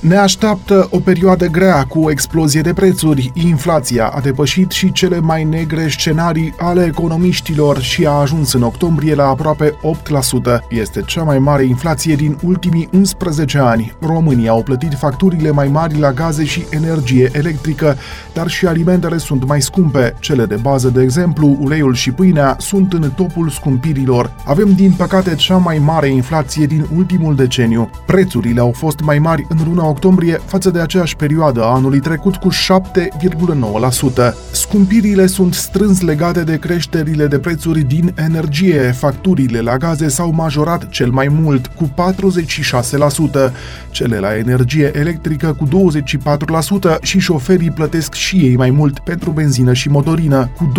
ne așteaptă o perioadă grea cu o explozie de prețuri. Inflația a depășit și cele mai negre scenarii ale economiștilor și a ajuns în octombrie la aproape 8%. Este cea mai mare inflație din ultimii 11 ani. Românii au plătit facturile mai mari la gaze și energie electrică, dar și alimentele sunt mai scumpe. Cele de bază, de exemplu, uleiul și pâinea, sunt în topul scumpirilor. Avem, din păcate, cea mai mare inflație din ultimul deceniu. Prețurile au fost mai mari în luna octombrie față de aceeași perioadă a anului trecut cu 7,9%. Scumpirile sunt strâns legate de creșterile de prețuri din energie. Facturile la gaze s-au majorat cel mai mult cu 46%, cele la energie electrică cu 24% și șoferii plătesc și ei mai mult pentru benzină și motorină cu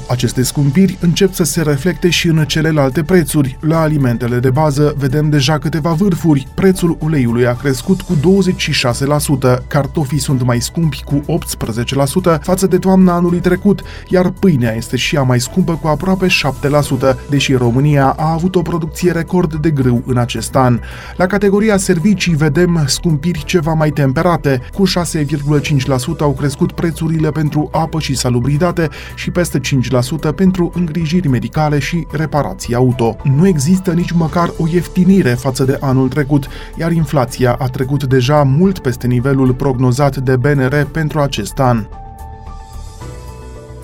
23%. Aceste scumpiri încep să se reflecte și în celelalte prețuri. La alimentele de bază vedem deja câteva vârfuri. Prețul uleiului a crescut crescut cu 26%, cartofii sunt mai scumpi cu 18% față de toamna anului trecut, iar pâinea este și ea mai scumpă cu aproape 7%, deși România a avut o producție record de grâu în acest an. La categoria servicii vedem scumpiri ceva mai temperate, cu 6,5% au crescut prețurile pentru apă și salubritate și peste 5% pentru îngrijiri medicale și reparații auto. Nu există nici măcar o ieftinire față de anul trecut, iar inflația a trecut deja mult peste nivelul prognozat de BNR pentru acest an.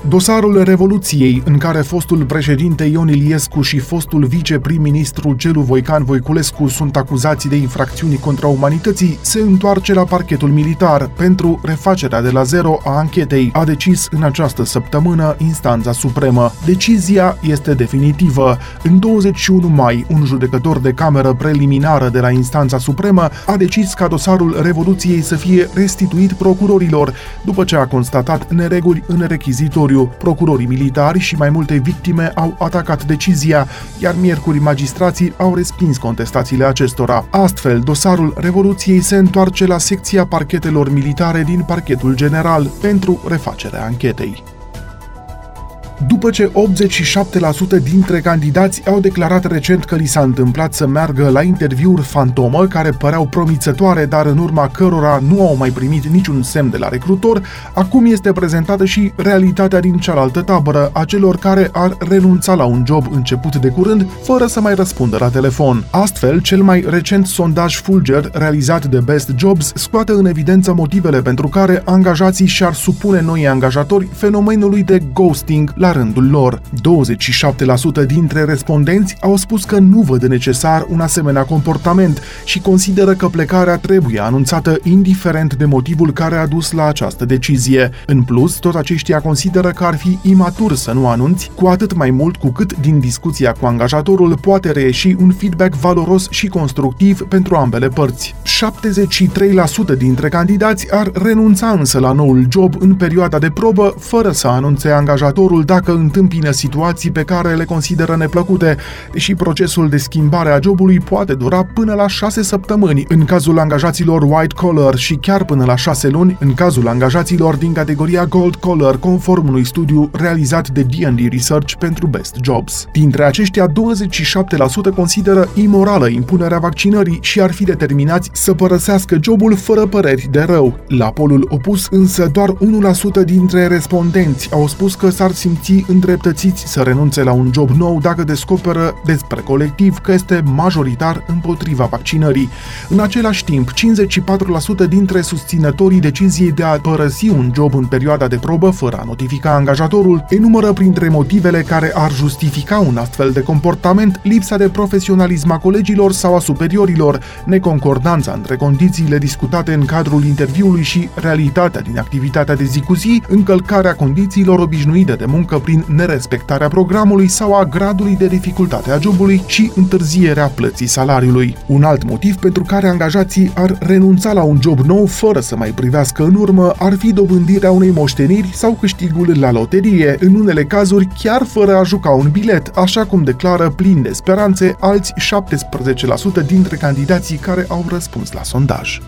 Dosarul Revoluției, în care fostul președinte Ion Iliescu și fostul viceprim-ministru Gelu Voican Voiculescu sunt acuzați de infracțiuni contra umanității, se întoarce la parchetul militar pentru refacerea de la zero a anchetei, a decis în această săptămână instanța supremă. Decizia este definitivă. În 21 mai, un judecător de cameră preliminară de la instanța supremă a decis ca dosarul Revoluției să fie restituit procurorilor, după ce a constatat nereguli în rechizitoriu teritoriu. Procurorii militari și mai multe victime au atacat decizia, iar miercuri magistrații au respins contestațiile acestora. Astfel, dosarul Revoluției se întoarce la secția parchetelor militare din parchetul general pentru refacerea anchetei după ce 87% dintre candidați au declarat recent că li s-a întâmplat să meargă la interviuri fantomă care păreau promițătoare, dar în urma cărora nu au mai primit niciun semn de la recrutor, acum este prezentată și realitatea din cealaltă tabără a celor care ar renunța la un job început de curând, fără să mai răspundă la telefon. Astfel, cel mai recent sondaj Fulger, realizat de Best Jobs, scoate în evidență motivele pentru care angajații și-ar supune noi angajatori fenomenului de ghosting la rândul lor. 27% dintre respondenți au spus că nu văd necesar un asemenea comportament și consideră că plecarea trebuie anunțată indiferent de motivul care a dus la această decizie. În plus, tot aceștia consideră că ar fi imatur să nu anunți, cu atât mai mult cu cât din discuția cu angajatorul poate reieși un feedback valoros și constructiv pentru ambele părți. 73% dintre candidați ar renunța însă la noul job în perioada de probă, fără să anunțe angajatorul dacă întâmpină situații pe care le consideră neplăcute, deși procesul de schimbare a jobului poate dura până la 6 săptămâni în cazul angajaților white collar și chiar până la 6 luni în cazul angajaților din categoria gold collar, conform unui studiu realizat de D&D Research pentru Best Jobs. Dintre aceștia, 27% consideră imorală impunerea vaccinării și ar fi determinați să părăsească jobul fără păreri de rău. La polul opus, însă, doar 1% dintre respondenți au spus că s-ar simți îndreptățiți să renunțe la un job nou dacă descoperă despre colectiv că este majoritar împotriva vaccinării. În același timp, 54% dintre susținătorii deciziei de a părăsi un job în perioada de probă fără a notifica angajatorul enumără printre motivele care ar justifica un astfel de comportament lipsa de profesionalism a colegilor sau a superiorilor, neconcordanța între condițiile discutate în cadrul interviului și realitatea din activitatea de zi cu zi, încălcarea condițiilor obișnuite de muncă prin nerespectarea programului sau a gradului de dificultate a jobului și întârzierea plății salariului. Un alt motiv pentru care angajații ar renunța la un job nou fără să mai privească în urmă ar fi dobândirea unei moșteniri sau câștigul la loterie, în unele cazuri chiar fără a juca un bilet, așa cum declară plin de speranțe alți 17% dintre candidații care au răspuns la sondaj.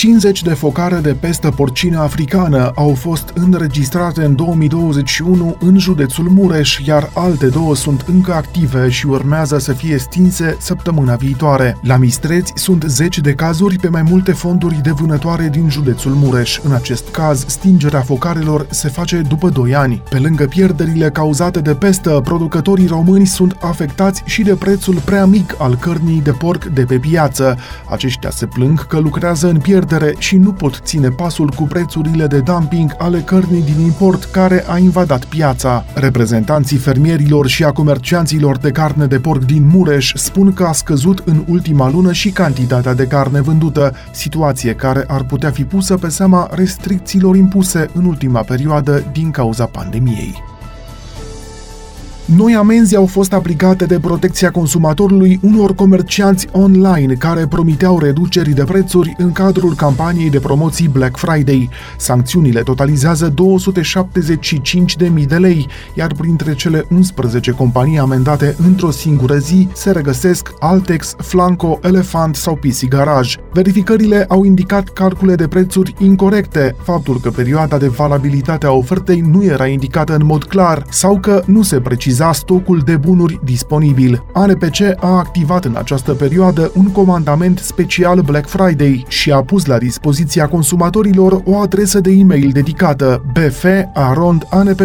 50 de focare de pestă porcină africană au fost înregistrate în 2021 în județul Mureș, iar alte două sunt încă active și urmează să fie stinse săptămâna viitoare. La Mistreți sunt 10 de cazuri pe mai multe fonduri de vânătoare din județul Mureș. În acest caz, stingerea focarelor se face după 2 ani. Pe lângă pierderile cauzate de pestă, producătorii români sunt afectați și de prețul prea mic al cărnii de porc de pe piață. Aceștia se plâng că lucrează în pierdere și nu pot ține pasul cu prețurile de dumping ale cărnii din import care a invadat piața. Reprezentanții fermierilor și a comercianților de carne de porc din Mureș spun că a scăzut în ultima lună și cantitatea de carne vândută, situație care ar putea fi pusă pe seama restricțiilor impuse în ultima perioadă din cauza pandemiei. Noi amenzi au fost aplicate de protecția consumatorului unor comercianți online care promiteau reduceri de prețuri în cadrul campaniei de promoții Black Friday. Sancțiunile totalizează 275.000 de lei, iar printre cele 11 companii amendate într-o singură zi se regăsesc Altex, Flanco, Elefant sau PC Garage. Verificările au indicat calcule de prețuri incorrecte, faptul că perioada de valabilitate a ofertei nu era indicată în mod clar sau că nu se precizează utiliza stocul de bunuri disponibil. ANPC a activat în această perioadă un comandament special Black Friday și a pus la dispoziția consumatorilor o adresă de e-mail dedicată bf.anpc.ro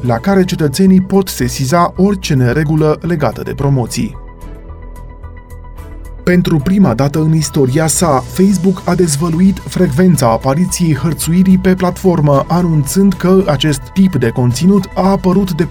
la care cetățenii pot sesiza orice neregulă legată de promoții. Pentru prima dată în istoria sa, Facebook a dezvăluit frecvența apariției hărțuirii pe platformă, anunțând că acest tip de conținut a apărut de 14-15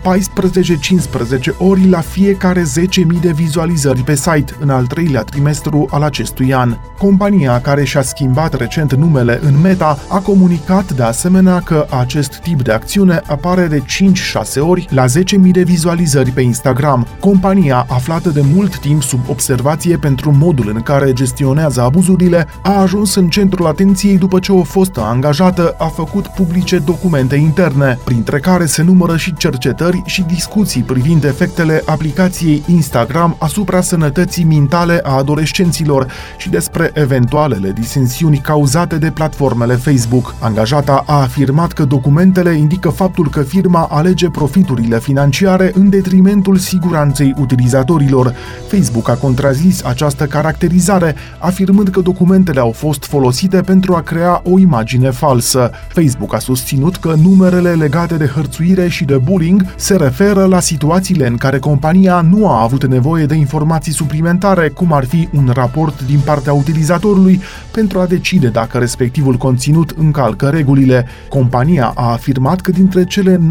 ori la fiecare 10.000 de vizualizări pe site în al treilea trimestru al acestui an. Compania, care și-a schimbat recent numele în Meta, a comunicat de asemenea că acest tip de acțiune apare de 5-6 ori la 10.000 de vizualizări pe Instagram. Compania, aflată de mult timp sub observație pentru modul în care gestionează abuzurile, a ajuns în centrul atenției după ce o fostă angajată a făcut publice documente interne, printre care se numără și cercetări și discuții privind efectele aplicației Instagram asupra sănătății mentale a adolescenților și despre eventualele disensiuni cauzate de platformele Facebook. Angajata a afirmat că documentele indică faptul că firma alege profiturile financiare în detrimentul siguranței utilizatorilor. Facebook a contrazis această caracterizare, afirmând că documentele au fost folosite pentru a crea o imagine falsă. Facebook a susținut că numerele legate de hărțuire și de bullying se referă la situațiile în care compania nu a avut nevoie de informații suplimentare, cum ar fi un raport din partea utilizatorului, pentru a decide dacă respectivul conținut încalcă regulile. Compania a afirmat că dintre cele 9,2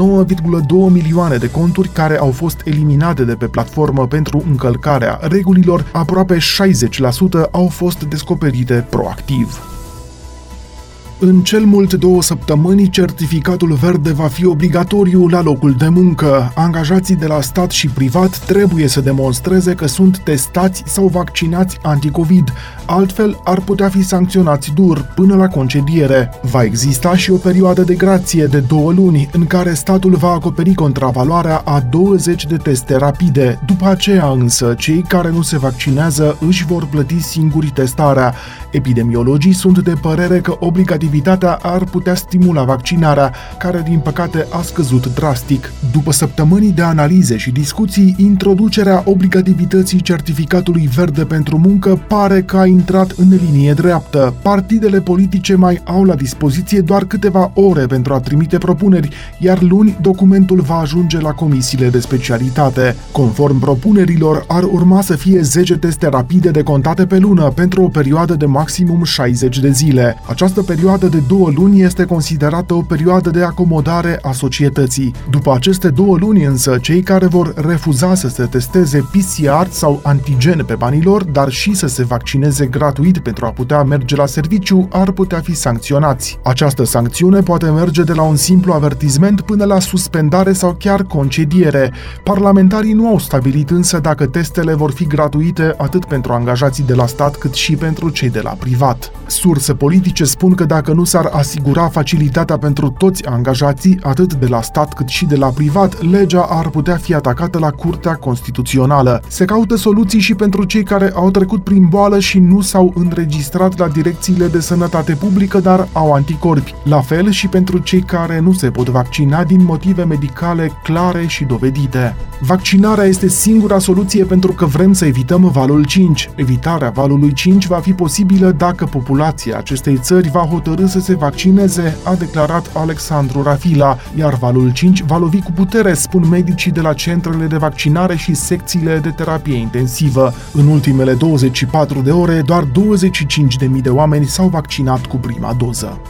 milioane de conturi care au fost eliminate de pe platformă pentru încălcarea regulilor, aproape 60% au fost descoperite proactiv. În cel mult două săptămâni, certificatul verde va fi obligatoriu la locul de muncă. Angajații de la stat și privat trebuie să demonstreze că sunt testați sau vaccinați anticovid, altfel ar putea fi sancționați dur până la concediere. Va exista și o perioadă de grație de două luni în care statul va acoperi contravaloarea a 20 de teste rapide. După aceea însă, cei care nu se vaccinează își vor plăti singuri testarea. Epidemiologii sunt de părere că obligativitatea ar putea stimula vaccinarea, care din păcate a scăzut drastic. După săptămâni de analize și discuții, introducerea obligativității certificatului verde pentru muncă pare că a intrat în linie dreaptă. Partidele politice mai au la dispoziție doar câteva ore pentru a trimite propuneri, iar luni documentul va ajunge la comisiile de specialitate. Conform propunerilor, ar urma să fie 10 teste rapide decontate pe lună pentru o perioadă de maximum 60 de zile. Această perioadă de două luni este considerată o perioadă de acomodare a societății. După aceste două luni însă, cei care vor refuza să se testeze PCR sau antigen pe banii lor, dar și să se vaccineze gratuit pentru a putea merge la serviciu, ar putea fi sancționați. Această sancțiune poate merge de la un simplu avertizment până la suspendare sau chiar concediere. Parlamentarii nu au stabilit însă dacă testele vor fi gratuite atât pentru angajații de la stat cât și pentru cei de la privat. Surse politice spun că dacă dacă nu s-ar asigura facilitatea pentru toți angajații, atât de la stat cât și de la privat, legea ar putea fi atacată la Curtea Constituțională. Se caută soluții și pentru cei care au trecut prin boală și nu s-au înregistrat la direcțiile de sănătate publică, dar au anticorpi. La fel și pentru cei care nu se pot vaccina din motive medicale clare și dovedite. Vaccinarea este singura soluție pentru că vrem să evităm valul 5. Evitarea valului 5 va fi posibilă dacă populația acestei țări va hotărâ să se vaccineze, a declarat Alexandru Rafila, iar valul 5 va lovi cu putere, spun medicii de la centrele de vaccinare și secțiile de terapie intensivă. În ultimele 24 de ore, doar 25.000 de oameni s-au vaccinat cu prima doză.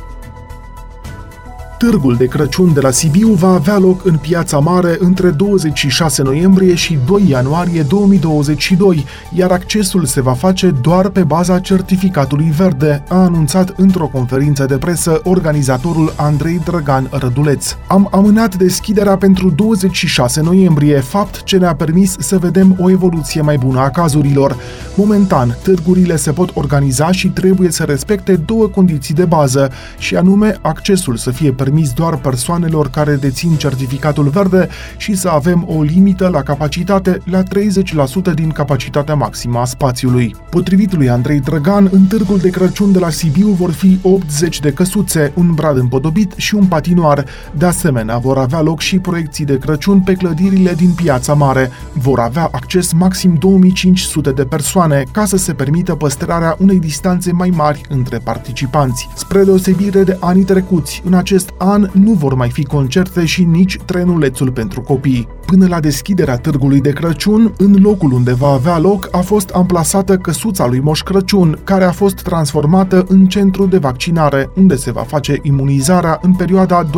Târgul de Crăciun de la Sibiu va avea loc în Piața Mare între 26 noiembrie și 2 ianuarie 2022, iar accesul se va face doar pe baza certificatului verde, a anunțat într-o conferință de presă organizatorul Andrei Drăgan Răduleț. Am amânat deschiderea pentru 26 noiembrie, fapt ce ne-a permis să vedem o evoluție mai bună a cazurilor. Momentan, târgurile se pot organiza și trebuie să respecte două condiții de bază, și anume accesul să fie permis permis doar persoanelor care dețin certificatul verde și să avem o limită la capacitate la 30% din capacitatea maximă a spațiului. Potrivit lui Andrei Drăgan, în târgul de Crăciun de la Sibiu vor fi 80 de căsuțe, un brad împodobit și un patinoar. De asemenea, vor avea loc și proiecții de Crăciun pe clădirile din Piața Mare. Vor avea acces maxim 2500 de persoane ca să se permită păstrarea unei distanțe mai mari între participanți. Spre deosebire de anii trecuți, în acest an nu vor mai fi concerte și nici trenulețul pentru copii. Până la deschiderea târgului de Crăciun, în locul unde va avea loc a fost amplasată căsuța lui Moș Crăciun, care a fost transformată în centru de vaccinare, unde se va face imunizarea în perioada 12-21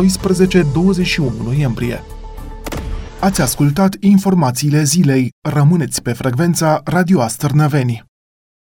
noiembrie. Ați ascultat informațiile zilei. Rămâneți pe frecvența Radio Astărnăveni.